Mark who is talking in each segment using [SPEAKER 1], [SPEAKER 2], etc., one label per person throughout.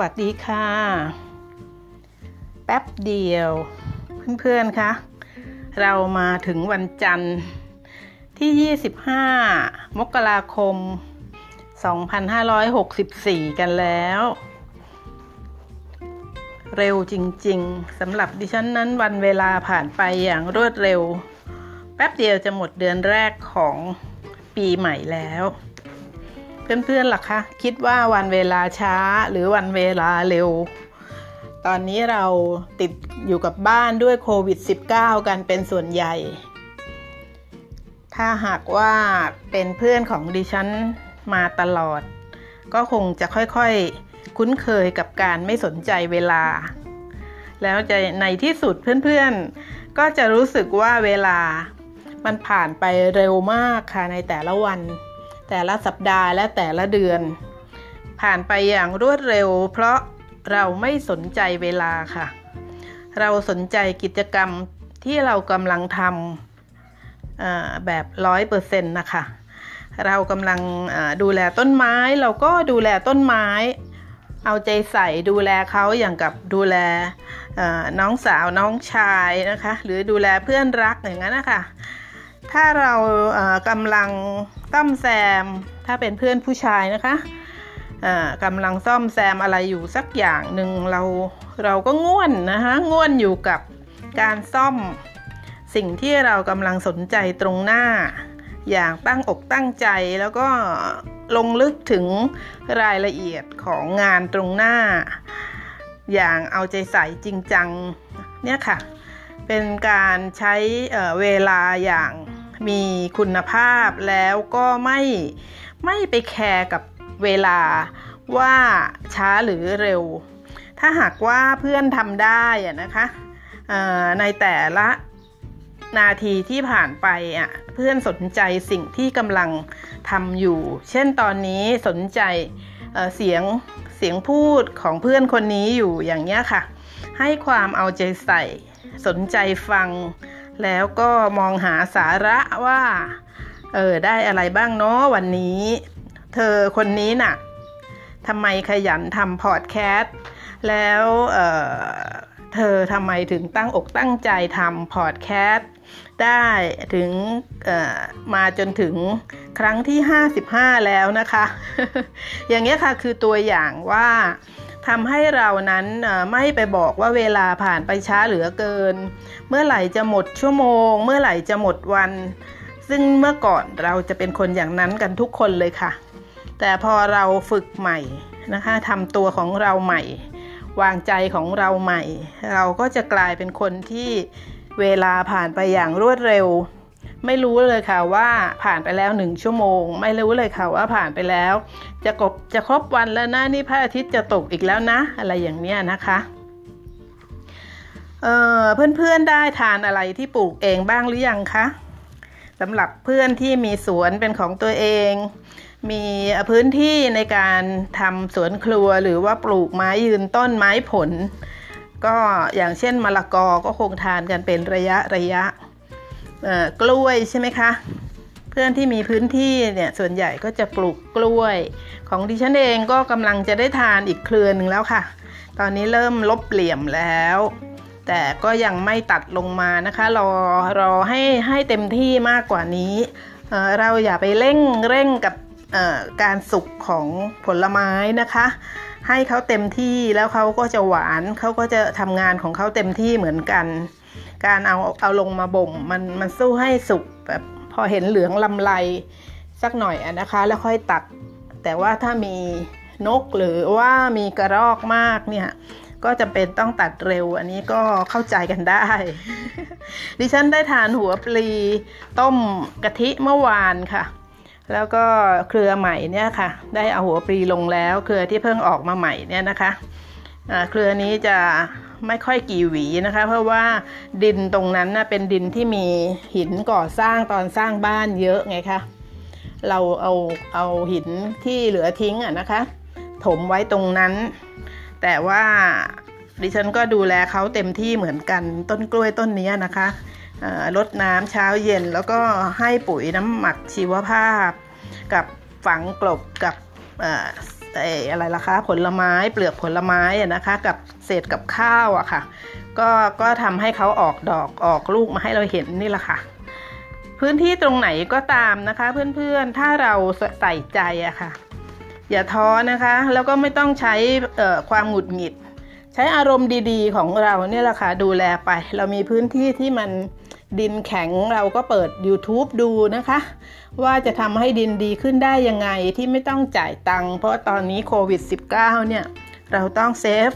[SPEAKER 1] สวัสดีค่ะ แป๊บเดียว เพื่อนๆคะเรามาถึงวันจันทร์ที่ 25 มกราคม 2564 กันแล้ว เร็วจริงๆสำหรับดิฉันนั้นวันเวลาผ่านไปอย่างรวดเร็ว แป๊บเดียวจะหมดเดือนแรกของปีใหม่แล้ว เพื่อนๆล่ะคะคิดว่าวันเวลาช้าหรือวันเวลาเร็ว ตอนนี้เราติดอยู่กับบ้านด้วยโควิด -19 กันเป็นส่วนใหญ่ ถ้าหากว่าเป็นเพื่อนของดิฉันมาตลอด ก็คงจะค่อยๆคุ้นเคยกับการไม่สนใจเวลา แล้วจะในที่สุดเพื่อนๆ ก็จะรู้สึกว่าเวลามันผ่านไปเร็วมากค่ะในแต่ละวัน แต่ละสัปดาห์และแต่ละเดือน ผ่านไปอย่างรวดเร็ว เพราะเราไม่สนใจเวลาค่ะ เราสนใจกิจกรรมที่เรากำลังทำแบบร้อยเปอร์เซ็นต์นะคะ เรากำลังดูแลต้นไม้ เราก็ดูแลต้นไม้ เอาใจใส่ดูแลเขาอย่างกับดูแลน้องสาวน้องชายนะคะ หรือดูแลเพื่อนรักอย่างนั้นนะคะ ถ้าเรากำลังซ่อมแซม ถ้าเป็นเพื่อนผู้ชายนะคะกำลังซ่อมแซมอะไรอยู่สักอย่างหนึ่งเราเราก็ง่วนนะคะง่วนอยู่กับการซ่อมสิ่งที่เรากำลังสนใจตรงหน้า อย่างตั้งอกตั้งใจแล้วก็ลงลึกถึงรายละเอียดของงานตรงหน้า อย่างเอาใจใส่จริงจังเนี่ยค่ะ เป็นการใช้เวลาอย่าง มีคุณภาพแล้วก็ไม่ไม่ไปแคร์กับเวลาว่าช้าหรือเร็ว ถ้าหากว่าเพื่อนทำได้นะคะในแต่ละนาทีที่ผ่านไปอะเพื่อนสนใจสิ่งที่กำลังทำอยู่ เช่นตอนนี้สนใจเสียงเสียงพูดของเพื่อนคนนี้อยู่อย่างเงี้ยค่ะ ให้ความเอาใจใส่สนใจฟัง แล้วก็มองหาสาระว่าเออได้อะไรบ้างเนาะวันนี้ เธอคนนี้น่ะทำไมขยันทำพอดแคสต์แล้วเออเธอทำไมถึงตั้งอกตั้งใจทำพอดแคสต์ได้ถึงมาจนถึงครั้งที่ 55 แล้วนะคะ อย่างเงี้ยค่ะคือตัวอย่างว่า ทำให้เรานั้นไม่ไปบอกว่าเวลาผ่านไปช้าเหลือเกิน เมื่อไหร่จะหมดชั่วโมง เมื่อไหร่จะหมดวัน ซึ่งเมื่อก่อนเราจะเป็นคนอย่างนั้นกันทุกคนเลยค่ะ แต่พอเราฝึกใหม่นะคะทำตัวของเราใหม่ วางใจของเราใหม่ เราก็จะกลายเป็นคนที่เวลาผ่านไปอย่างรวดเร็ว ไม่รู้เลยค่ะว่าผ่านไปแล้วหนึ่งชั่วโมง ไม่รู้เลยค่ะว่าผ่านไปแล้ว จะกบจะครบวันแล้วนะนี่พระอาทิตย์จะตกอีกแล้วนะ อะไรอย่างเนี้ยนะคะเเพื่อนๆได้ทานอะไรที่ปลูกเองบ้างหรือยังคะสำหรับเพื่อนที่มีสวนเป็นของตัวเอง มีพื้นที่ในการทำสวนครัวหรือว่าปลูกไม้ยืนต้นไม้ผล ก็อย่างเช่นมะละกอก็คงทานกันเป็นระยะระยะ กล้วยใช่ไหมคะ เพื่อนที่มีพื้นที่เนี่ยส่วนใหญ่ก็จะปลูกกล้วย ของดิฉันเองก็กำลังจะได้ทานอีกเครือหนึ่งแล้วค่ะ ตอนนี้เริ่มลบเหลี่ยมแล้ว แต่ก็ยังไม่ตัดลงมานะคะ รอรอให้ให้เต็มที่มากกว่านี้เเราอย่าไปเร่งเร่งกับการสุกของผลไม้นะคะ ให้เขาเต็มที่แล้วเขาก็จะหวานเขาก็จะทำงานของเขาเต็มที่เหมือนกัน การเอาเอาลงมาบ่มมันมันสู้ให้สุกแบบพอเห็นเหลืองลำไรสักหน่อยอะนะคะ แล้วค่อยตัด แต่ว่าถ้ามีนกหรือว่ามีกระรอกมากเนี่ยก็จะเป็นต้องตัดเร็ว อันนี้ก็เข้าใจกันได้ ดิฉันได้ทานหัวปลีต้มกะทิเมื่อวานค่ะ แล้วก็เครือใหม่เนี่ยค่ะ ได้เอาหัวปลีลงแล้ว เครือที่เพิ่งออกมาใหม่เนี่ยนะคะ เครือนี้จะ ไม่ค่อยกี่หวีนะคะ เพราะว่าดินตรงนั้นนะเป็นดินที่มีหินก่อสร้างตอนสร้างบ้านเยอะไงคะเราเอาเอาหินที่เหลือทิ้งอะนะคะ ถมไว้ตรงนั้น แต่ว่าดิฉันก็ดูแลเขาเต็มที่เหมือนกันต้นกล้วยต้นนี้นะคะลดน้ำเช้าเย็นแล้วก็ให้ปุ๋ยน้ำหมักชีวภาพ กับฝังกลบกับ ออะไรล่ะคะผลไม้เปลือกผลไม้นะคะ กับเศษกับข้าวอะค่ะ ก็ก็ทำให้เขาออกดอกออกลูกมาให้เราเห็นนี่แหละค่ะพื้นที่ตรงไหนก็ตามนะคะ เพื่อนๆ ถ้าเราใส่ใจอะค่ะ อย่าท้อนะคะ แล้วก็ไม่ต้องใช้ความหงุดหงิด ใช้อารมณ์ดีๆ ของเราเนี่ยแหละค่ะดูแลไป เรามีพื้นที่ที่มัน ดินแข็งเราก็เปิด YouTube ดูนะคะ ว่าจะทำให้ดินดีขึ้นได้ยังไงที่ไม่ต้องจ่ายตังค์เพราะตอนนี้โควิด -19 เนี่ย เราต้องเซฟ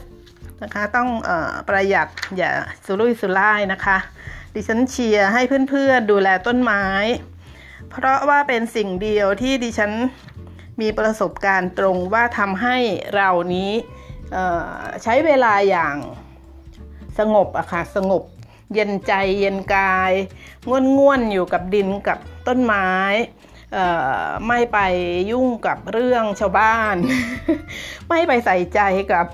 [SPEAKER 1] นะคะต้องอประหยัดอย่าสุรุ่ยสุร่ายนะคะ ดิฉันเชียร์ให้เพื่อนๆดูแลต้นไม้ เพราะว่าเป็นสิ่งเดียวที่ดิฉันมีประสบการณ์ตรงว่าทำให้เรานี้ใช้เวลาอย่างสงบอะค่ะสงบ เย็นใจเย็นกายง่วนง่วนอยู่กับดินกับต้นไม้ไม่ไปยุ่งกับเรื่องชาวบ้าน ไม่ไปใส่ใจกับ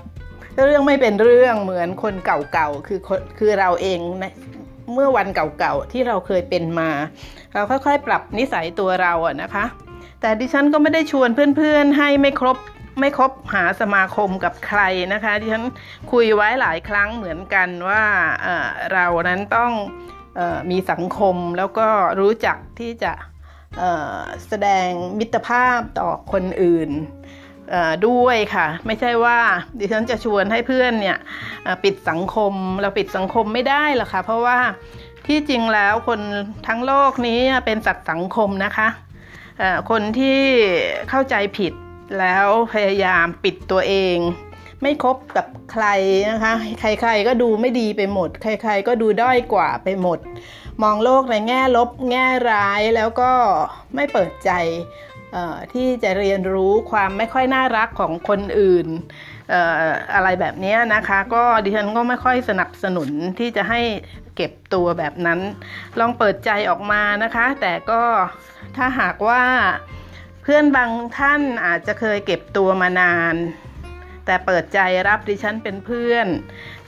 [SPEAKER 1] เรื่องไม่เป็นเรื่องเหมือนคนเก่าๆคือคือเราเองนะเมื่อวันเก่าๆที่เราเคยเป็นมา เราค่อยๆ ปรับนิสัยตัวเราอะนะคะ แต่ดิฉันก็ไม่ได้ชวนเพื่อนๆให้ไม่ครบ ไม่คบหาสมาคมกับใครนะคะที่ฉันคุยไว้หลายครั้งเหมือนกันว่าเรานั้นต้องอมีสังคมแล้วก็รู้จักที่จะแสดงมิตรภาพต่อคนอื่นด้วยค่ะ ไม่ใช่ว่าดิฉันจะชวนให้เพื่อนเนี่ยปิดสังคมเราปิดสังคมไม่ได้หรอกค่ะเพราะว่าที่จริงแล้วคนทั้งโลกนี้เป็นสัตว์สังคมนะคะคนที่เข้าใจผิด แล้วพยายามปิดตัวเอง ไม่คบกับใครนะคะ ใคร ๆ ก็ดูไม่ดีไปหมด ใคร ๆ ก็ดูด้อยกว่าไปหมด มองโลกในแง่ลบแง่ร้ายแล้วก็ไม่เปิดใจที่จะเรียนรู้ความไม่ค่อยน่ารักของคนอื่นอะไรแบบนี้นะคะ ก็ดิฉันก็ไม่ค่อยสนับสนุนที่จะให้เก็บตัวแบบนั้น ลองเปิดใจออกมานะคะ แต่ก็ถ้าหากว่า พื่อนบางท่านอาจจะเคยเก็บตัวมานาน แต่เปิดใจรับดิฉันเป็นเพื่อน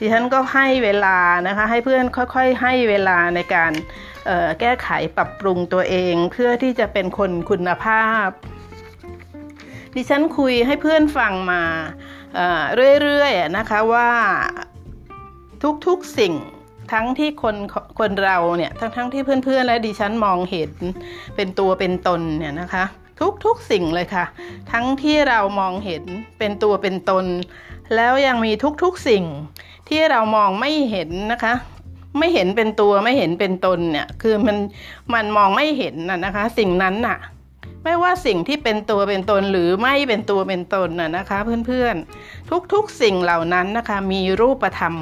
[SPEAKER 1] ดิฉันก็ให้เวลานะคะ ให้เพื่อนค่อยๆ ให้เวลาในการแก้ไขปรับปรุงตัวเอง เพื่อที่จะเป็นคนคุณภาพ ดิฉันคุยให้เพื่อนฟังมาเรื่อยๆนะคะว่าทุกๆสิ่งทั้งที่คนคนเราเนี่ยทั้งๆที่เพื่อนๆและดิฉันมองเห็นเป็นตัวเป็นตนเนี่ยนะคะ ทุกๆสิ่งเลยค่ะ ทั้งที่เรามองเห็นเป็นตัวเป็นตน แล้วยังมีทุกๆสิ่งที่เรามองไม่เห็นนะคะ ไม่เห็นเป็นตัวไม่เห็นเป็นตนเนี่ยคือมันมันมองไม่เห็นน่ะนะคะ สิ่งนั้นน่ะ ไม่ว่าสิ่งที่เป็นตัวเป็นตนหรือไม่เป็นตัวเป็นตนน่ะนะคะ เพื่อนๆทุกๆสิ่งเหล่านั้นนะคะ มีรูปธรรม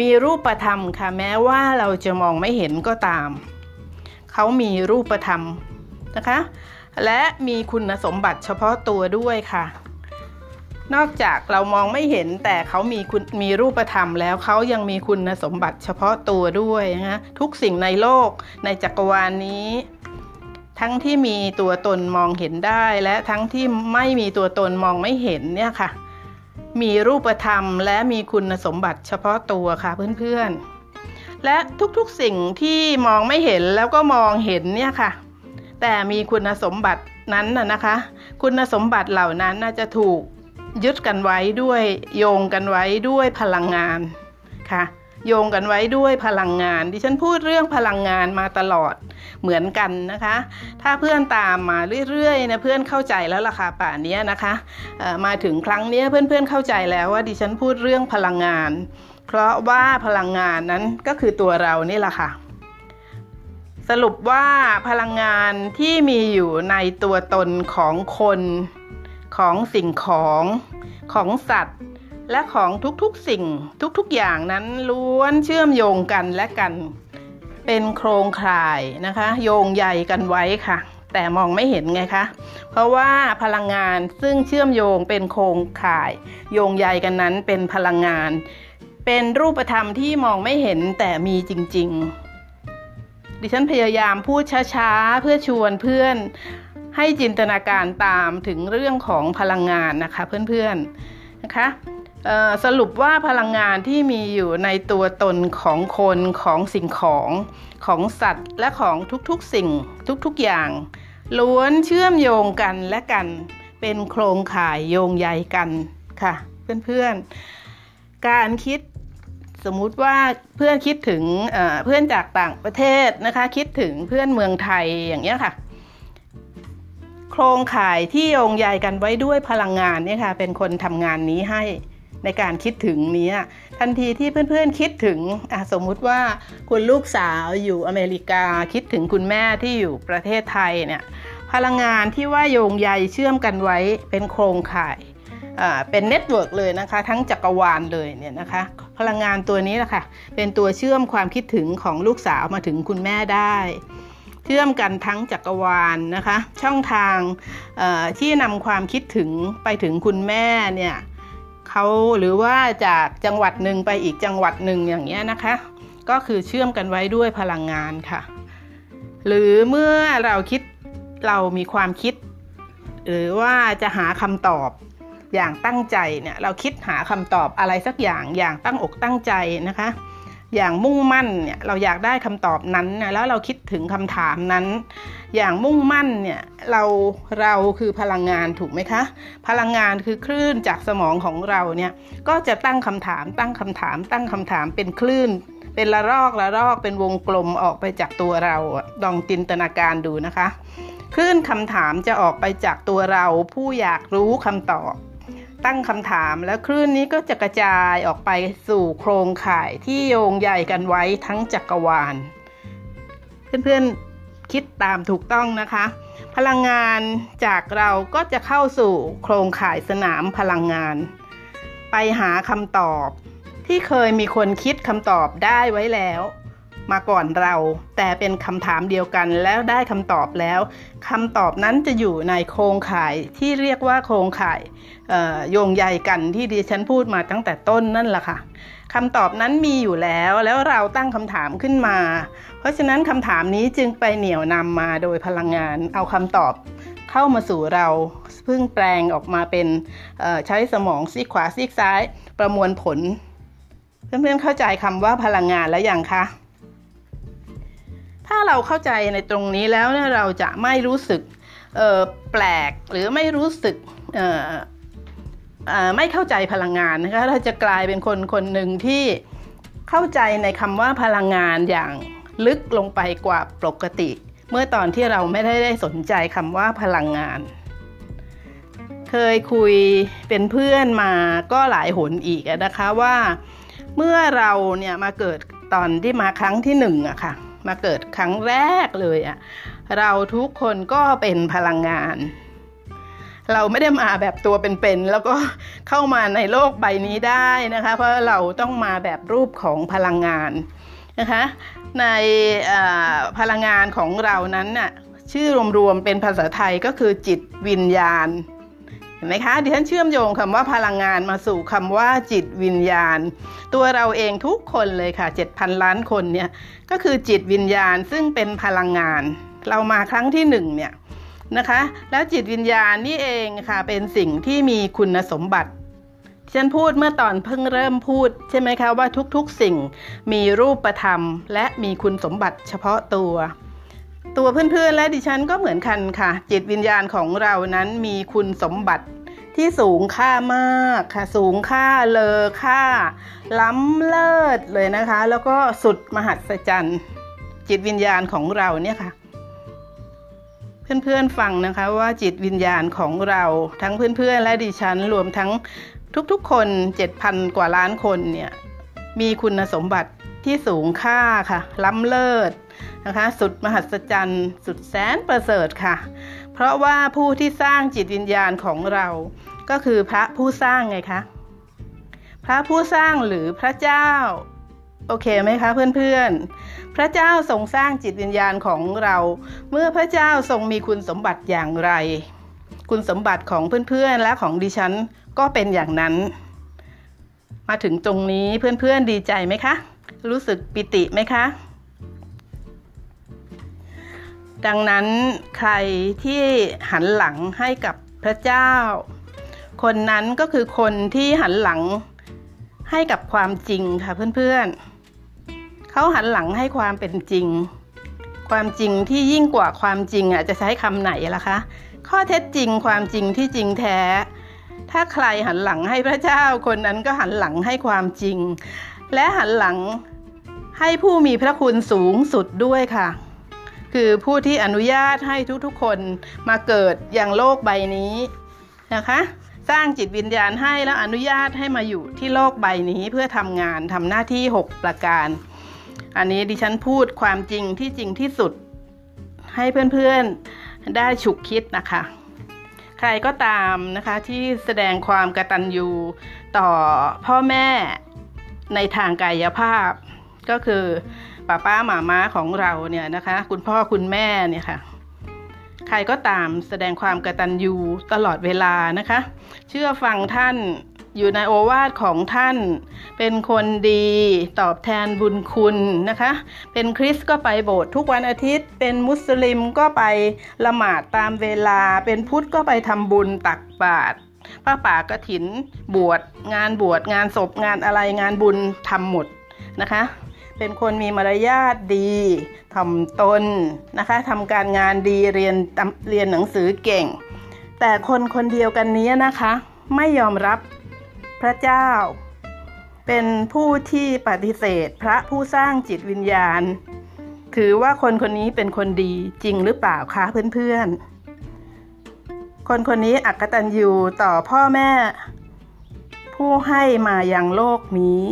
[SPEAKER 1] มีรูปธรรมค่ะแม้ว่าเราจะมองไม่เห็นก็ตามเขามีรูปธรรมนะคะ และมีคุณสมบัติเฉพาะตัวด้วยค่ะ นอกจากเรามองไม่เห็นแต่เขามีคุณมีรูปธรรมแล้วเขายังมีคุณสมบัติเฉพาะตัวด้วยนะทุกสิ่งในโลกในจักรวาลนนี้ ทั้งที่มีตัวตนมองเห็นได้ และทั้งที่ไม่มีตัวตนมองไม่เห็นเนี่ยค่ะ มีรูปธรรมและมีคุณสมบัติเฉพาะตัวค่ะเพื่อนๆและทุกๆสิ่งที่มองไม่เห็นแล้วก็มองเห็นเนี่ยค่ะ แต่มีคุณสมบัตินั้นน่ะนะคะ คุณสมบัติเหล่านั้นน่าจะถูกยึดกันไว้ด้วยโยงกันไว้ด้วยพลังงานค่ะโยงกันไว้ด้วยพลังงาน ดิฉันพูดเรื่องพลังงานมาตลอดเหมือนกันนะคะ ถ้าเพื่อนตามมาเรื่อยๆนะเพื่อนเข้าใจแล้วล่ะค่ะป่านนี้นะคะมาถึงครั้งนี้เพื่อนๆเข้าใจแล้วว่าดิฉันพูดเรื่องพลังงาน เพราะว่าพลังงานนั้นก็คือตัวเรานี่แหละค่ะ สรุปว่าพลังงานที่มีอยู่ในตัวตนของคนของสิ่งของของสัตว์ และของทุกๆสิ่งทุกๆอย่างนั้นล้วนเชื่อมโยงกันและกัน เป็นโครงข่ายนะคะ โยงใยกันไว้ค่ะ แต่มองไม่เห็นไงคะ เพราะว่าพลังงานซึ่งเชื่อมโยงเป็นโครงข่าย โยงใยกันนั้นเป็นพลังงาน เป็นรูปธรรมที่มองไม่เห็นแต่มีจริง ๆ ดิฉันพยายามพูดช้าๆ เพื่อชวนเพื่อนให้จินตนาการตามถึงเรื่องของพลังงานนะคะเพื่อนๆนะคะสรุปว่าพลังงานที่มีอยู่ในตัวตนของคนของสิ่งของของสัตว์และของทุกๆสิ่งทุกๆอย่าง ล้วนเชื่อมโยงกันและกันเป็นโครงข่ายโยงใยกันค่ะ เพื่อนๆ การคิด สมมุติว่าเพื่อนคิดถึงเพื่อนจากต่างประเทศนะคะ คิดถึงเพื่อนเมืองไทยอย่างเงี้ยค่ะ โครงข่ายที่โยงใยกันไว้ด้วยพลังงานเนี่ยค่ะ เป็นคนทำงานนี้ให้ในการคิดถึงนี้ทันทีที่เพื่อนๆคิดถึงสมมุติว่าคุณลูกสาวอยู่อเมริกาคิดถึงคุณแม่ที่อยู่ประเทศไทยเนี่ยพลังงานที่ว่าโยงใยเชื่อมกันไว้เป็นโครงข่าย เป็น network เลยนะคะ ทั้งจักรวาลเลยเนี่ยนะคะ พลังงานตัวนี้แหละค่ะ เป็นตัวเชื่อมความคิดถึงของลูกสาวมาถึงคุณแม่ได้ เชื่อมกันทั้งจักรวาลนะคะ ช่องทางที่นำความคิดถึงไปถึงคุณแม่เนี่ยเขาหรือว่าจากจังหวัดหนึ่งไปอีกจังหวัดหนึ่งอย่างเงี้ยนะคะ ก็คือเชื่อมกันไว้ด้วยพลังงานค่ะ หรือเมื่อเราคิดเรามีความคิด หรือว่าจะหาคำตอบ อย่างตั้งใจเนี่ยเราคิดหาคำตอบอะไรสักอย่างอย่างตั้งอกตั้งใจนะคะ อย่างมุ่งมั่นเนี่ยเราอยากได้คำตอบนั้นแล้วเราคิดถึงคำถามนั้น อย่างมุ่งมั่นเนี่ยเราเราคือพลังงานถูกไหมคะ พลังงานคือคลื่นจากสมองของเราเนี่ยก็จะตั้งคำถาม ตั้งคำถาม ตั้งคำถามเป็นคลื่นเป็นละรอกละรอกเป็นวงกลมออกไปจากตัวเราลองจินตนาการดูนะคะ คลื่นคำถามจะออกไปจากตัวเราผู้อยากรู้คำตอบ ตั้งคำถามแล้วคลื่นนี้ก็จะกระจายออกไปสู่โครงข่ายที่โยงใยกันไว้ทั้งจักรวาล เพื่อนๆคิดตามถูกต้องนะคะ พลังงานจากเราก็จะเข้าสู่โครงข่ายสนามพลังงาน ไปหาคำตอบที่เคยมีคนคิดคำตอบได้ไว้แล้ว มาก่อนเรา แต่เป็นคำถามเดียวกันแล้วได้คำตอบแล้วคำตอบนั้นจะอยู่ในโครงข่ายที่เรียกว่าโครงข่ายโยงใยกันที่ดิฉันพูดมาตั้งแต่ต้นนั่นแหละค่ะคำตอบนั้นมีอยู่แล้วแล้วเราตั้งคำถามขึ้นมา เพราะฉะนั้นคำถามนี้จึงไปเหนี่ยวนำมาโดยพลังงาน เอาคำตอบเข้ามาสู่เราพึ่งแปลงออกมาเป็นใช้สมองซีกขวาซีกซ้าย ประมวลผล เพื่อนๆเข้าใจคำว่าพลังงานแล้วยังคะ ถ้าเราเข้าใจในตรงนี้แล้วเนี่ยเราจะไม่รู้สึกแปลกหรือไม่รู้สึกไม่เข้าใจพลังงานนะคะเราจะกลายเป็นคนคนหนึ่งที่เข้าใจในคำว่าพลังงานอย่างลึกลงไปกว่าปกติ เมื่อตอนที่เราไม่ได้ได้สนใจคำว่าพลังงาน เคยคุยเป็นเพื่อนมาก็หลายหนอีกนะคะว่า เมื่อเราเนี่ยมาเกิดตอนที่มาครั้งที่หนึ่งอะค่ะ มาเกิดครั้งแรกเลยอะเราทุกคนก็เป็นพลังงาน เราไม่ได้มาแบบตัวเป็นๆแล้วก็เข้ามาในโลกใบนี้ได้นะคะ เพราะเราต้องมาแบบรูปของพลังงานนะคะในพลังงานของเรานั้นน่ะชื่อรวมๆเป็นภาษาไทยก็คือจิตวิญญาณ เห็นไหมคะดิฉันเชื่อมโยงคำว่าพลังงานมาสู่คำว่าจิตวิญญาณ ตัวเราเองทุกคนเลยค่ะ 7,000 ล้านคนเนี่ยก็คือจิตวิญญาณซึ่งเป็นพลังงาน เรามาครั้งที่หนึ่งเนี่ยนะคะแล้วจิตวิญญาณนี่เองค่ะเป็นสิ่งที่มีคุณสมบัติฉันพูดเมื่อตอนเพิ่งเริ่มพูดใช่ไหมคะว่าทุกๆสิ่งมีรูปธรรม และมีคุณสมบัติเฉพาะตัว ตัวเพื่อนๆและดิฉันก็เหมือนกันค่ะ จิตวิญญาณของเรานั้นมีคุณสมบัติที่สูงค่ามากค่ะ สูงค่าเลอค่า ล้ำเลิศเลยนะคะ แล้วก็สุดมหัศจรรย์จิตวิญญาณของเราเนี่ยค่ะ เพื่อนๆฟังนะคะว่าจิตวิญญาณของเราทั้งเพื่อนๆ และดิฉันรวมทั้งทุกๆ คน 7,000 กว่าล้านคนเนี่ยมีคุณสมบัติที่สูงค่าค่ะ ล้ำเลิศ นะคะ สุดมหัศจรรย์ สุดแสนประเสริฐค่ะ เพราะว่าผู้ที่สร้างจิตวิญญาณของเราก็คือพระผู้สร้างไงคะพระผู้สร้างหรือพระเจ้า โอเคไหมคะเพื่อนๆ พระเจ้าทรงสร้างจิตวิญญาณของเรา เมื่อพระเจ้าทรงมีคุณสมบัติอย่างไร คุณสมบัติของเพื่อนๆและของดิฉันก็เป็นอย่างนั้น มาถึงตรงนี้เพื่อนๆดีใจไหมคะ รู้สึกปิติไหมคะ ดังนั้นใครที่หันหลังให้กับพระเจ้า คนนั้นก็คือคนที่หันหลังให้กับความจริงค่ะเพื่อนๆเขาหันหลังให้ความเป็นจริง ความจริงที่ยิ่งกว่าความจริงอะจะใช้คำไหนล่ะคะ ข้อเท็จจริงความจริงที่จริงแท้ ถ้าใครหันหลังให้พระเจ้า คนนั้นก็หันหลังให้ความจริง และหันหลังให้ผู้มีพระคุณสูงสุดด้วยค่ะ คือผู้ที่อนุญาตให้ทุกๆคนมาเกิดอย่างโลกใบนี้นะคะ สร้างจิตวิญญาณให้แล้วอนุญาตให้มาอยู่ที่โลกใบนี้เพื่อทำงานทำหน้าที่ 6 ประการ อันนี้ดิฉันพูดความจริงที่จริงที่สุด ให้เพื่อนๆได้ฉุกคิดนะคะ ใครก็ตามนะคะที่แสดงความกระตัญญูต่อพ่อแม่ในทางกายภาพ ก็คือป้าป้าหมาม้าของเราเนี่ยนะคะ คุณพ่อคุณแม่เนี่ยค่ะ ใครก็ตามแสดงความกระตัญญูตลอดเวลานะคะ เชื่อฟังท่านอยู่ในโอวาทของท่าน เป็นคนดีตอบแทนบุญคุณนะคะ เป็นคริสก็ไปโบสถ์ทุกวันอาทิตย์ เป็นมุสลิมก็ไปละหมาดตามเวลา เป็นพุทธก็ไปทำบุญตักบาตรป้าป่ากระถินบวชงานบวชงานศพงานอะไรงานบุญทำหมดนะคะ เป็นคนมีมารยาทดีถ่อมตนนะคะทำการงานดีเรียนเรียนหนังสือเก่ง แต่คนคนเดียวกันนี้นะคะ ไม่ยอมรับพระเจ้า เป็นผู้ที่ปฏิเสธพระผู้สร้างจิตวิญญาณ ถือว่าคนคนนี้เป็นคนดีจริงหรือเปล่าคะเพื่อนๆ คนคนนี้อักตันยูต่อพ่อแม่ ผู้ให้มาอย่างโลกนี้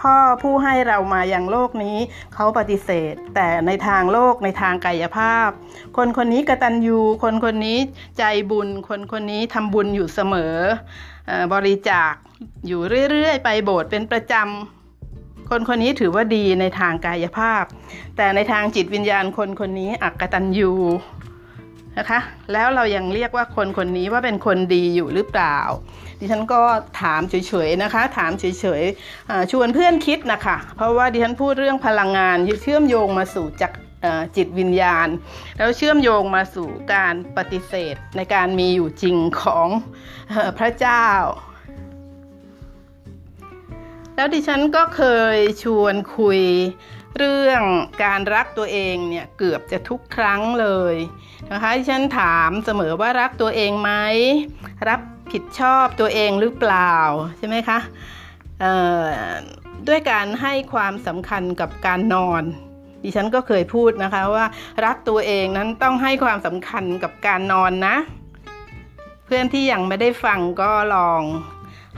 [SPEAKER 1] พ่อผู้ให้เรามาอย่างโลกนี้ เขาปฏิเสธ แต่ในทางโลกในทางกายภาพ คนคนนี้กระตัญญูคนคนนี้ใจบุญ คนคนนี้ทำบุญอยู่เสมอ บริจาคอยู่เรื่อยๆ ไปโบสถ์เป็นประจำคนคนนี้ถือว่าดีในทางกายภาพ แต่ในทางจิตวิญญาณคนคนนี้อักตันยู นะคะ แล้วเรายังเรียกว่าคนคนนี้ว่าเป็นคนดีอยู่หรือเปล่า ดิฉันก็ถามเฉยๆนะคะ ถามเฉยๆชวนเพื่อนคิดนะคะ เพราะว่าดิฉันพูดเรื่องพลังงานเชื่อมโยงมาสู่จักจิตวิญญาณ แล้วเชื่อมโยงมาสู่การปฏิเสธในการมีอยู่จริงของพระเจ้า แล้วดิฉันก็เคยชวนคุยเรื่องการรักตัวเองเนี่ยเกือบจะทุกครั้งเลย นะคะดิฉันถามเสมอว่ารักตัวเองไหมรับผิดชอบตัวเองหรือเปล่าใช่ไหมคะด้วยการให้ความสำคัญกับการนอน ดิฉันก็เคยพูดนะคะว่ารักตัวเองนั้นต้องให้ความสำคัญกับการนอนนะ เพื่อนที่ยังไม่ได้ฟังก็ลอง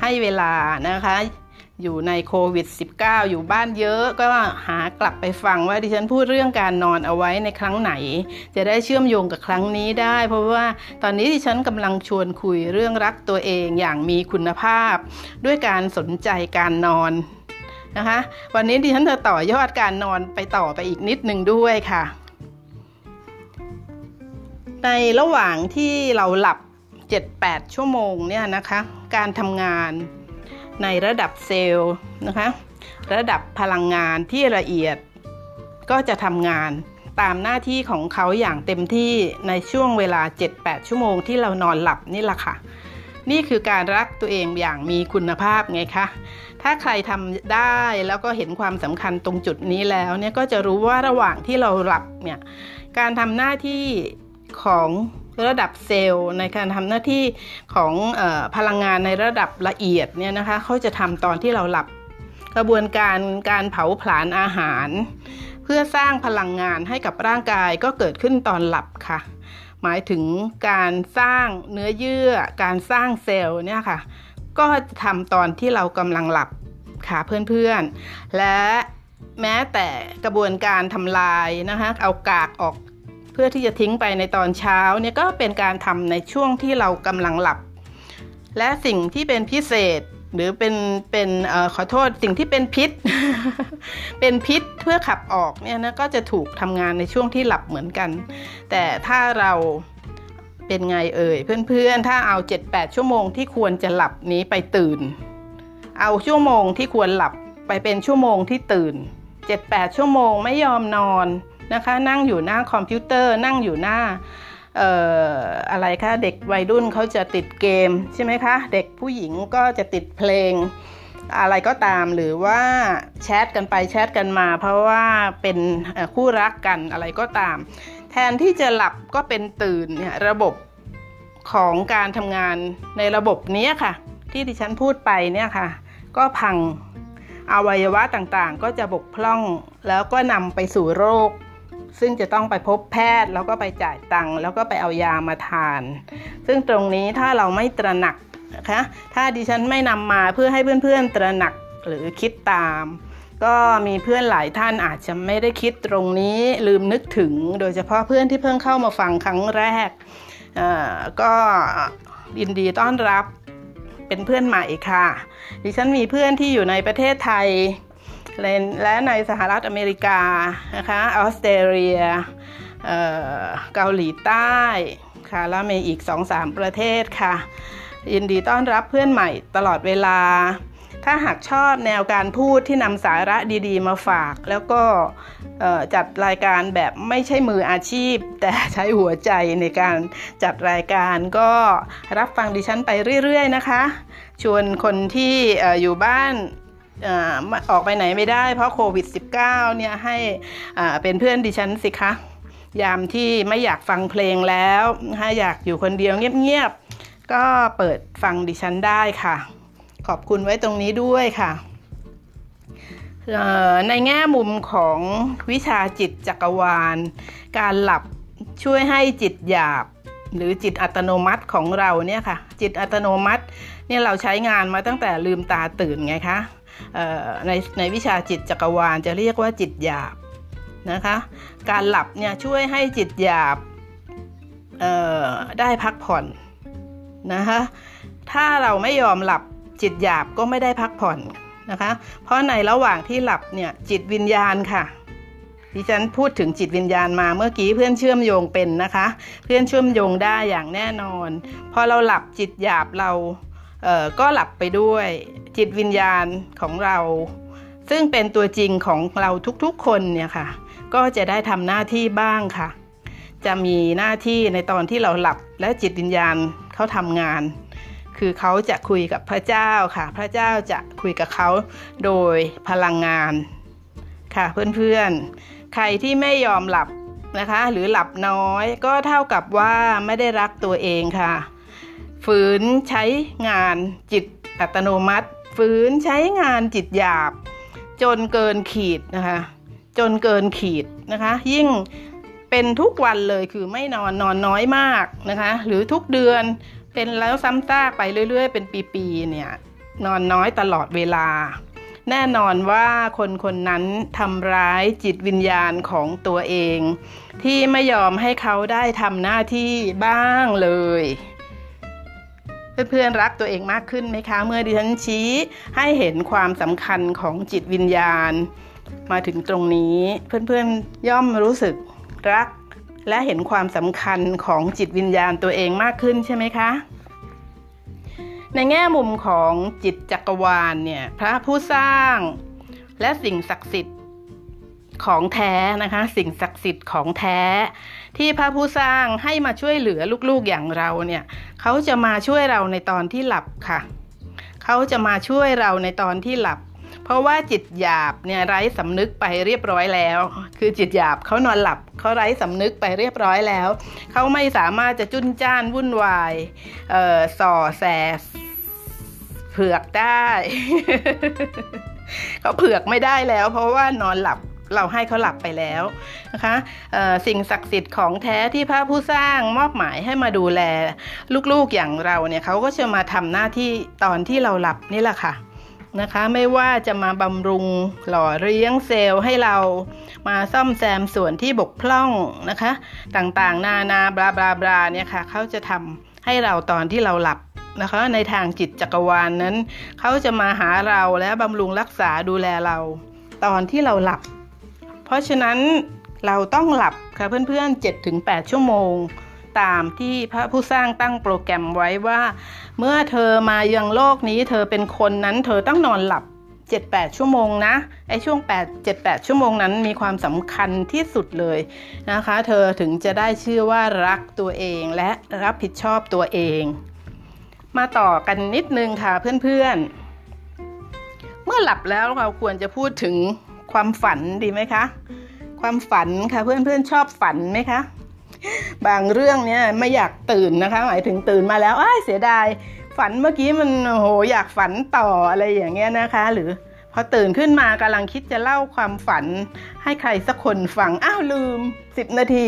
[SPEAKER 1] ให้เวลานะคะ อยู่ในโควิด -19 อยู่บ้านเยอะก็หากลับไปฟังว่าดิฉันพูดเรื่องการนอนเอาไว้ในครั้งไหน จะได้เชื่อมโยงกับครั้งนี้ได้ เพราะว่าตอนนี้ดิฉันกำลังชวนคุยเรื่องรักตัวเองอย่างมีคุณภาพ ด้วยการสนใจการนอนนะคะ วันนี้ดิฉันจะต่อยอดการนอนไปต่อไปอีกนิดหนึ่งด้วยค่ะ ในระหว่างที่เราหลับ 7-8 ชั่วโมงเนี่ยนะคะ การทำงาน ในระดับเซลล์นะคะ ระดับพลังงานที่ละเอียด ก็จะทำงานตามหน้าที่ของเขาอย่างเต็มที่ในช่วงเวลา 7-8 ชั่วโมงที่เรานอนหลับนี่แหละค่ะ นี่คือการรักตัวเองอย่างมีคุณภาพไงคะ ถ้าใครทำได้แล้วก็เห็นความสำคัญตรงจุดนี้แล้วเนี่ยก็จะรู้ว่าระหว่างที่เราหลับเนี่ยการทำหน้าที่ของ ระดับเซลล์ในการทำหน้าที่ของอพลังงานในระดับละเอียดเนี่ยนะคะเขาจะทำตอนที่เราหลับ กระบวนการการเผาผลาญอาหาร เพื่อสร้างพลังงานให้กับร่างกายก็เกิดขึ้นตอนหลับค่ะ หมายถึงการสร้างเนื้อเยื่อ การสร้างเซลล์เนี่ยค่ะ ก็จะทำตอนที่เรากำลังหลับค่ะเพื่อนๆ และแม้แต่กระบวนการทำลายนะคะเอากากออก เพื่อที่จะทิ้งไปในตอนเช้าเนี่ยก็เป็นการทำในช่วงที่เรากำลังหลับ และสิ่งที่เป็นพิเศษหรือเป็นเป็นอขอโทษสิ่งที่เป็นพิษ เป็นพิษเพื่อขับออกเนี่ยนะก็จะถูกทำงานในช่วงที่หลับเหมือนกัน แต่ถ้าเราเป็นไงเอ่ยเพื่อนๆ ถ้าเอา 7-8 ชั่วโมงที่ควรจะหลับนี้ไปตื่น เอาชั่วโมงที่ควรหลับไปเป็นชั่วโมงที่ตื่น 7-8 ชั่วโมงไม่ยอมนอน นะคะ นั่งอยู่หน้าคอมพิวเตอร์ นั่งอยู่หน้าเอ่ออะไรคะเด็กวัยรุ่นเขาจะติดเกมใช่ไหมคะ เด็กผู้หญิงก็จะติดเพลง อะไรก็ตามหรือว่าแชทกันไปแชทกันมา เพราะว่าเป็นคู่รักกันอะไรก็ตาม แทนที่จะหลับก็เป็นตื่นเนี่ยระบบของการทำงานในระบบนี้ค่ะ ที่ดิฉันพูดไปเนี่ยค่ะ ก็พังอวัยวะต่างๆ ก็จะบกพร่องแล้วก็นำไปสู่โรค ซึ่งจะต้องไปพบแพทย์แล้วก็ไปจ่ายตังค์แล้วก็ไปเอายามาทาน ซึ่งตรงนี้ถ้าเราไม่ตระหนักนะคะถ้าดิฉันไม่นำมาเพื่อให้เพื่อนๆตระหนักหรือคิดตาม ก็มีเพื่อนหลายท่านอาจจะไม่ได้คิดตรงนี้ลืมนึกถึง โดยเฉพาะเพื่อนที่เพิ่งเข้ามาฟังครั้งแรกก็ยินดีต้อนรับเป็นเพื่อนใหม่ค่ะ ดิฉันมีเพื่อนที่อยู่ในประเทศไทย และในสหรัฐอเมริกานะคะออสเตรเลียเกาหลีใต้ค่ะแล้วมีอีก 2-3 ประเทศค่ะ ยินดีต้อนรับเพื่อนใหม่ตลอดเวลา ถ้าหากชอบแนวการพูดที่นำสาระดีๆ มาฝาก แล้วก็จัดรายการแบบไม่ใช่มืออาชีพ แต่ใช้หัวใจในการจัดรายการก็รับฟังดิฉันไปเรื่อยๆนะคะ ชวนคนที่อยู่บ้าน ออกไปไหนไม่ได้เพราะโควิด -19 เนี่ยให้เป็นเพื่อนดิฉันสิคะ ยามที่ไม่อยากฟังเพลงแล้วถ้าอยากอยู่คนเดียวเงียบๆ ก็เปิดฟังดิฉันได้ค่ะ ขอบคุณไว้ตรงนี้ด้วยค่ะในแง่มุมของวิชาจิตจักรวาล การหลับช่วยให้จิตหยาบ หรือจิตอัตโนมัติของเราเนี่ยค่ะ จิตอัตโนมัติ เนี่ยเราใช้งานมาตั้งแต่ลืมตาตื่นไงคะในในวิชาจิตจักรวาลจะเรียกว่าจิตหยาบนะคะ การหลับเนี่ยช่วยให้จิตหยาบได้พักผ่อนนะคะถ้าเราไม่ยอมหลับจิตหยาบก็ไม่ได้พักผ่อนนะคะ เพราะในระหว่างที่หลับเนี่ยจิตวิญญาณค่ะดิฉันพูดถึงจิตวิญญาณมาเมื่อกี้เพื่อนเชื่อมโยงเป็นนะคะ เพื่อนเชื่อมโยงได้อย่างแน่นอน พอเราหลับจิตหยาบเรา ก็หลับไปด้วยจิตวิญญาณของเรา ซึ่งเป็นตัวจริงของเราทุกๆคนเนี่ยค่ะ ก็จะได้ทำหน้าที่บ้างค่ะ จะมีหน้าที่ในตอนที่เราหลับและจิตวิญญาณเขาทำงาน คือเขาจะคุยกับพระเจ้าค่ะ พระเจ้าจะคุยกับเขาโดยพลังงานค่ะเพื่อนๆ ใครที่ไม่ยอมหลับนะคะ หรือหลับน้อยก็เท่ากับว่าไม่ได้รักตัวเองค่ะ ฝืนใช้งานจิตอัตโนมัติ ฝืนใช้งานจิตหยาบ จนเกินขีดนะคะ จนเกินขีดนะคะ ยิ่งเป็นทุกวันเลยคือไม่นอนนอนน้อยมากนะคะ หรือทุกเดือนเป็นแล้วซ้ำซากไปเรื่อย ๆ เป็นปีๆเนี่ยนอนน้อยตลอดเวลา แน่นอนว่าคนคนนั้นทำร้ายจิตวิญญาณของตัวเอง ที่ไม่ยอมให้เขาได้ทำหน้าที่บ้างเลย เพื่อนๆรักตัวเองมากขึ้นไหมคะ เมื่อดิฉันชี้ให้เห็นความสำคัญของจิตวิญญาณ มาถึงตรงนี้ เพื่อนๆย่อมรู้สึกรัก และเห็นความสำคัญของจิตวิญญาณตัวเองมากขึ้นใช่ไหมคะ ในแง่มุมของจิตจักรวาลเนี่ยพระผู้สร้าง และสิ่งศักดิ์สิทธิ์ของแท้นะคะ สิ่งศักดิ์สิทธิ์ของแท้ ที่พระผู้สร้างให้มาช่วยเหลือลูกๆอย่างเราเนี่ยเขาจะมาช่วยเราในตอนที่หลับค่ะ เขาจะมาช่วยเราในตอนที่หลับ เพราะว่าจิตหยาบเนี่ยไร้สำนึกไปเรียบร้อยแล้ว คือจิตหยาบเขานอนหลับเขาไร้สำนึกไปเรียบร้อยแล้ว เขาไม่สามารถจะจุนจ้านวุ่นวายเอ่อส่อแสเผือกได้ เขาเผือกไม่ได้แล้ว เพราะว่านอนหลับ เราให้เขาหลับไปแล้วนะคะสิ่งศักดิ์สิทธิ์ของแท้ที่พระผู้สร้างมอบหมายให้มาดูแลลูกๆอย่างเราเนี่ยเขาก็จะมาทำหน้าที่ตอนที่เราหลับนี่แหละค่ะนะคะไม่ว่าจะมาบำรุงหล่อเลี้ยงเซลล์ให้เรามาซ่อมแซมส่วนที่บกพร่องนะคะ ต่างๆ นานาบลาบลาบลาเนี่ยค่ะเขาจะทำให้เราตอนที่เราหลับนะคะ ในทางจิตจักรวาลนนั้น เขาจะมาหาเราและบำรุงรักษาดูแลเรา ตอนที่เราหลับ เพราะฉะนั้นเราต้องหลับค่ะเพื่อนๆ 7-8 ชั่วโมง ตามที่พระผู้สร้างตั้งโปรแกรมไว้ว่า เมื่อเธอมายังโลกนี้ เธอเป็นคนนั้น เธอต้องนอนหลับ 7-8 ชั่วโมงนะไอช่วง 8 7-8 ชั่วโมงนั้นมีความสำคัญที่สุดเลยนะคะ เธอถึงจะได้ชื่อว่ารักตัวเองและรับผิดชอบตัวเอง มาต่อกันนิดนึงค่ะเพื่อนๆ เมื่อหลับแล้วเราควรจะพูดถึง ความฝันดีไหมคะ ความฝันค่ะเพื่อนๆชอบฝันไหมคะ บางเรื่องเนี่ยไม่อยากตื่นนะคะ หมายถึงตื่นมาแล้วอ้าเสียดาย ฝันเมื่อกี้มันโหอยากฝันต่ออะไรอย่างเงี้ยนะคะ หรือพอตื่นขึ้นมากำลังคิดจะเล่าความฝัน ให้ใครสักคนฟังอ้าวลืม 10 นาที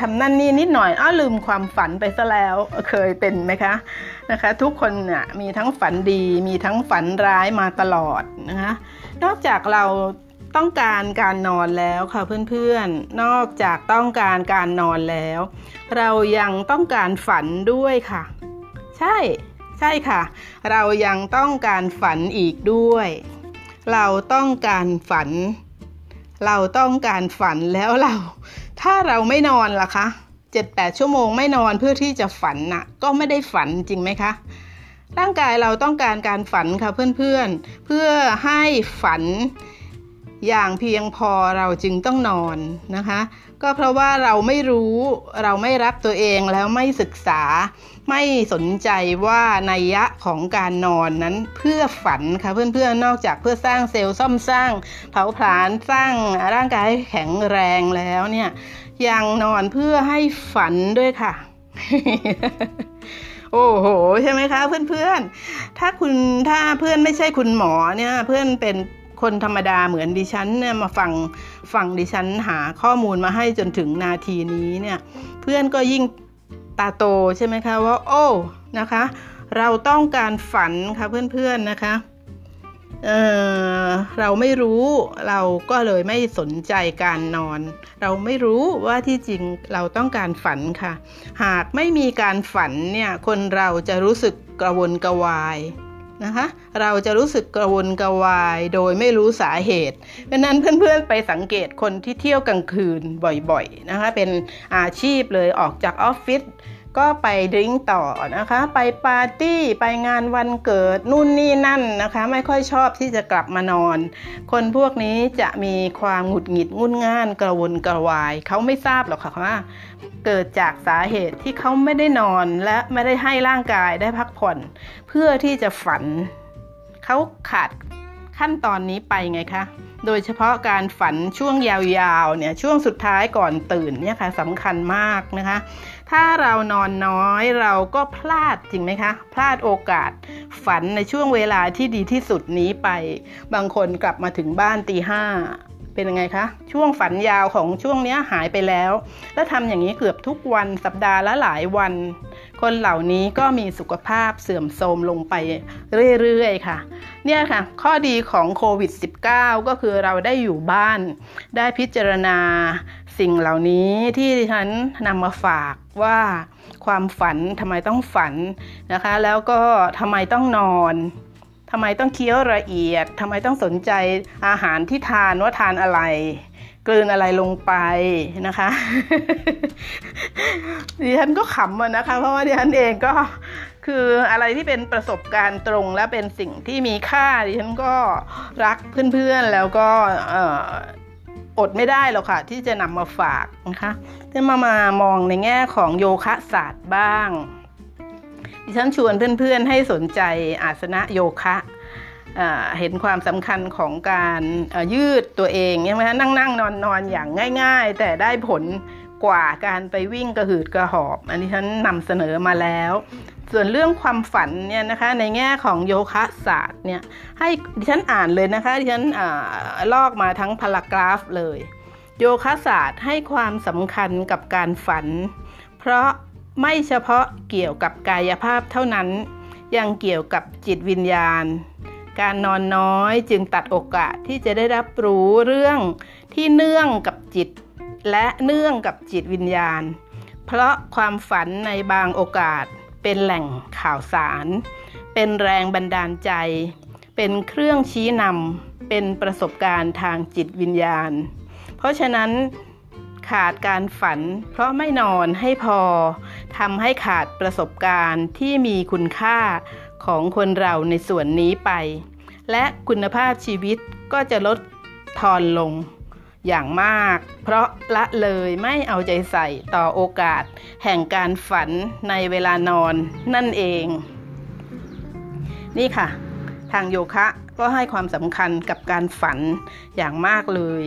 [SPEAKER 1] ทำนั่นนี่นิดหน่อยอ้าวลืมความฝันไปซะแล้วเคยเป็นไหมคะนะคะ ทุกคนน่ะมีทั้งฝันดีมีทั้งฝันร้ายมาตลอดนะคะนอกจากเรา ต้องการการนอนแล้วค่ะเพื่อนๆ นอกจากต้องการการนอนแล้ว เรายังต้องการฝันด้วยค่ะ ใช่ ใช่ค่ะ เรายังต้องการฝันอีกด้วย เราต้องการฝัน เราต้องการฝันแล้วเรา ถ้าเราไม่นอนล่ะคะเจ็ดแปดชั่วโมงไม่นอนเพื่อที่จะฝันน่ะ ก็ไม่ได้ฝันจริงไหมคะร่างกายเราต้องการการฝันค่ะเพื่อนๆเพื่อให้ฝัน อย่างเพียงพอเราจึงต้องนอนนะคะ ก็เพราะว่าเราไม่รู้เราไม่รักตัวเองแล้วไม่ศึกษา ไม่สนใจว่านัยยะของการนอนนั้นเพื่อฝันค่ะเพื่อนๆนอกจากเพื่อสร้างเซลล์ซ่อมสร้างเผาผลาญสร้างร่างกายให้แข็งแรงแล้วเนี่ยยังนอนเพื่อให้ฝันด้วยค่ะโอ้โห ใช่ไหมคะเพื่อนๆ ถ้าคุณถ้าเพื่อนไม่ใช่คุณหมอเนี่ยเพื่อนเป็น คนธรรมดาเหมือนดิฉันเนี่ยมาฟังฟังดิฉันหาข้อมูลมาให้จนถึงนาทีนี้เนี่ยเพื่อนก็ยิ่งตาโตใช่ไหมคะว่าโอ้นะคะ เราต้องการฝันค่ะเพื่อนๆนะคะเเราไม่รู้เราก็เลยไม่สนใจการนอน เราไม่รู้ว่าที่จริงเราต้องการฝันค่ะ หากไม่มีการฝันเนี่ยคนเราจะรู้สึกกระวนกระวาย นะคะเราจะรู้สึกกระวนกระวายโดยไม่รู้สาเหตุดังนั้นเพื่อนๆไปสังเกตคนที่เที่ยวกลางคืนบ่อยๆนะคะเป็นอาชีพเลยออกจากออฟฟิศ ก็ไปดื่มต่อนะคะ ไปปาร์ตี้ไปงานวันเกิดนู่นนี่นั่นนะคะ ไม่ค่อยชอบที่จะกลับมานอน คนพวกนี้จะมีความหงุดหงิดงุนง่านกระวนกระวาย เขาไม่ทราบหรอกค่ะว่า เกิดจากสาเหตุที่เขาไม่ได้นอนและไม่ได้ให้ร่างกายได้พักผ่อน เพื่อที่จะฝัน เขาขาดขั้นตอนนี้ไปไงคะ โดยเฉพาะการฝันช่วงยาวๆเนี่ยช่วงสุดท้ายก่อนตื่นเนี่ยค่ะสำคัญมากนะคะ ถ้าเรานอนน้อยเราก็พลาดจริงไหมคะ พลาดโอกาสฝันในช่วงเวลาที่ดีที่สุดนี้ไป บางคนกลับมาถึงบ้านตีห้าเป็นยังไงคะ ช่วงฝันยาวของช่วงนี้หายไปแล้ว แล้วทำอย่างนี้เกือบทุกวันสัปดาห์ละหลายวัน คนเหล่านี้ก็มีสุขภาพเสื่อมโทรมลงไปเรื่อยๆค่ะ เนี่ยค่ะ ข้อดีของโควิด -19 ก็คือเราได้อยู่บ้าน ได้พิจารณา สิ่งเหล่านี้ที่ฉันนำมาฝากว่าความฝันทำไมต้องฝันนะคะ แล้วก็ทำไมต้องนอนทำไมต้องเคี้ยวละเอียดทำไมต้องสนใจอาหารที่ทานว่าทานอะไรกลืนอะไรลงไปนะคะดิฉันก็ขำนะคะ เพราะว่าดิฉันเองก็คืออะไรที่เป็นประสบการณ์ตรงและเป็นสิ่งที่มีค่าดิฉันก็รักเพื่อนๆแล้วก็ อดไม่ได้หรอกค่ะ ที่จะนำมาฝากนะคะจะมามามองในแง่ของโยคะศาสตร์บ้าง ดิฉันชวนเพื่อนๆให้สนใจอาสนะโยคะเห็นความสำคัญของการยืดตัวเองใช่ไหมนั่งนั่งนอนนอนอย่างง่าย ๆ แต่ได้ผลกว่าการไปวิ่งกระหืดกระหอบ อันนี้ฉันนำเสนอมาแล้ว ส่วนเรื่องความฝันเนี่ยนะคะในแง่ของโยคะศาสตร์เนี่ยให้ดิฉันอ่านเลยนะคะดิฉันลอกมาทั้งพารากราฟเลย โยคะศาสตร์ให้ความสำคัญกับการฝัน เพราะไม่เฉพาะเกี่ยวกับกายภาพเท่านั้น ยังเกี่ยวกับจิตวิญญาณ การนอนน้อยจึงตัดโอกาสที่จะได้รับรู้เรื่องที่เนื่องกับจิต และเนื่องกับจิตวิญญาณ เพราะความฝันในบางโอกาส เป็นแหล่งข่าวสาร เป็นแรงบันดาลใจ เป็นเครื่องชี้นำเป็นประสบการณ์ทางจิตวิญญาณ เพราะฉะนั้นขาดการฝัน เพราะไม่นอนให้พอทำให้ขาดประสบการณ์ที่มีคุณค่าของคนเราในส่วนนี้ไป และคุณภาพชีวิตก็จะลดทอนลง อย่างมาก เพราะละเลยไม่เอาใจใส่ต่อโอกาส แห่งการฝันในเวลานอนนั่นเอง นี่ค่ะ ทางโยคะก็ให้ความสำคัญกับการฝันอย่างมากเลย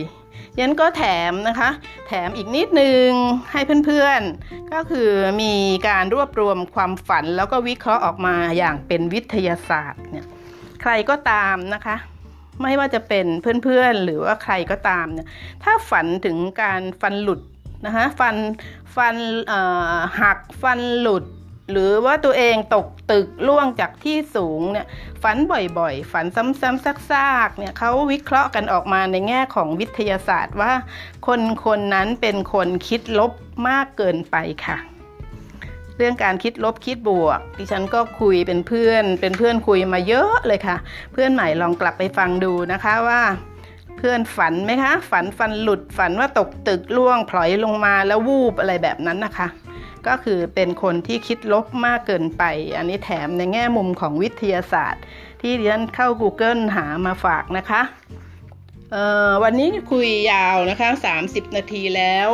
[SPEAKER 1] ยันก็แถมนะคะ แถมอีกนิดนึงให้เพื่อนๆ ก็คือมีการรวบรวมความฝันแล้วก็วิเคราะห์ออกมาอย่างเป็นวิทยาศาสตร์เนี่ย ใครก็ตามนะคะ ไม่ว่าจะเป็นเพื่อนๆ หรือว่าใครก็ตามเนี่ยถ้าฝันถึงการฟันหลุดนะคะฟันฟันหักฟันหลุด หรือว่าตัวเองตกตึกล่วงจากที่สูงเนี่ยฝันบ่อยๆ ฝันซ้ำๆซากๆเนี่ยเขาวิเคราะห์กันออกมาในแง่ของวิทยาศาสตร์ว่า คนคนนั้นเป็นคนคิดลบมากเกินไปค่ะ เรื่องการคิดลบคิดบวก ดิฉันก็คุยเป็นเพื่อน เป็นเพื่อนคุยมาเยอะเลยค่ะ เพื่อนใหม่ลองกลับไปฟังดูนะคะว่าเพื่อนฝันไหมคะ ฝันฟันหลุดฝันว่าตกตึกล่วงพลอยลงมาแล้ววูบอะไรแบบนั้นนะคะ ก็คือเป็นคนที่คิดลบมากเกินไป อันนี้แถมในแง่มุมของวิทยาศาสตร์ ที่ดิฉันเข้า Google หามาฝากนะคะ วันนี้คุยยาวนะคะ 30 นาทีแล้ว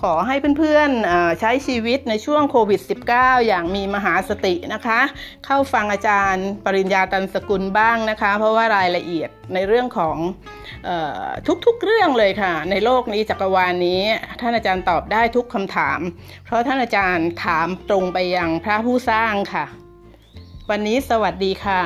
[SPEAKER 1] ขอให้เพื่อนๆใช้ชีวิตในช่วงโควิด -19 อย่างมีมหาสตินะคะ เข้าฟังอาจารย์ปริญญาตันสกุลบ้างนะคะ เพราะว่ารายละเอียดในเรื่องของทุกๆเรื่องเลยค่ะ ในโลกนี้จักรวาลนี้ ท่านอาจารย์ตอบได้ทุกคำถาม เพราะท่านอาจารย์ถามตรงไปยังพระผู้สร้างค่ะ วันนี้สวัสดีค่ะ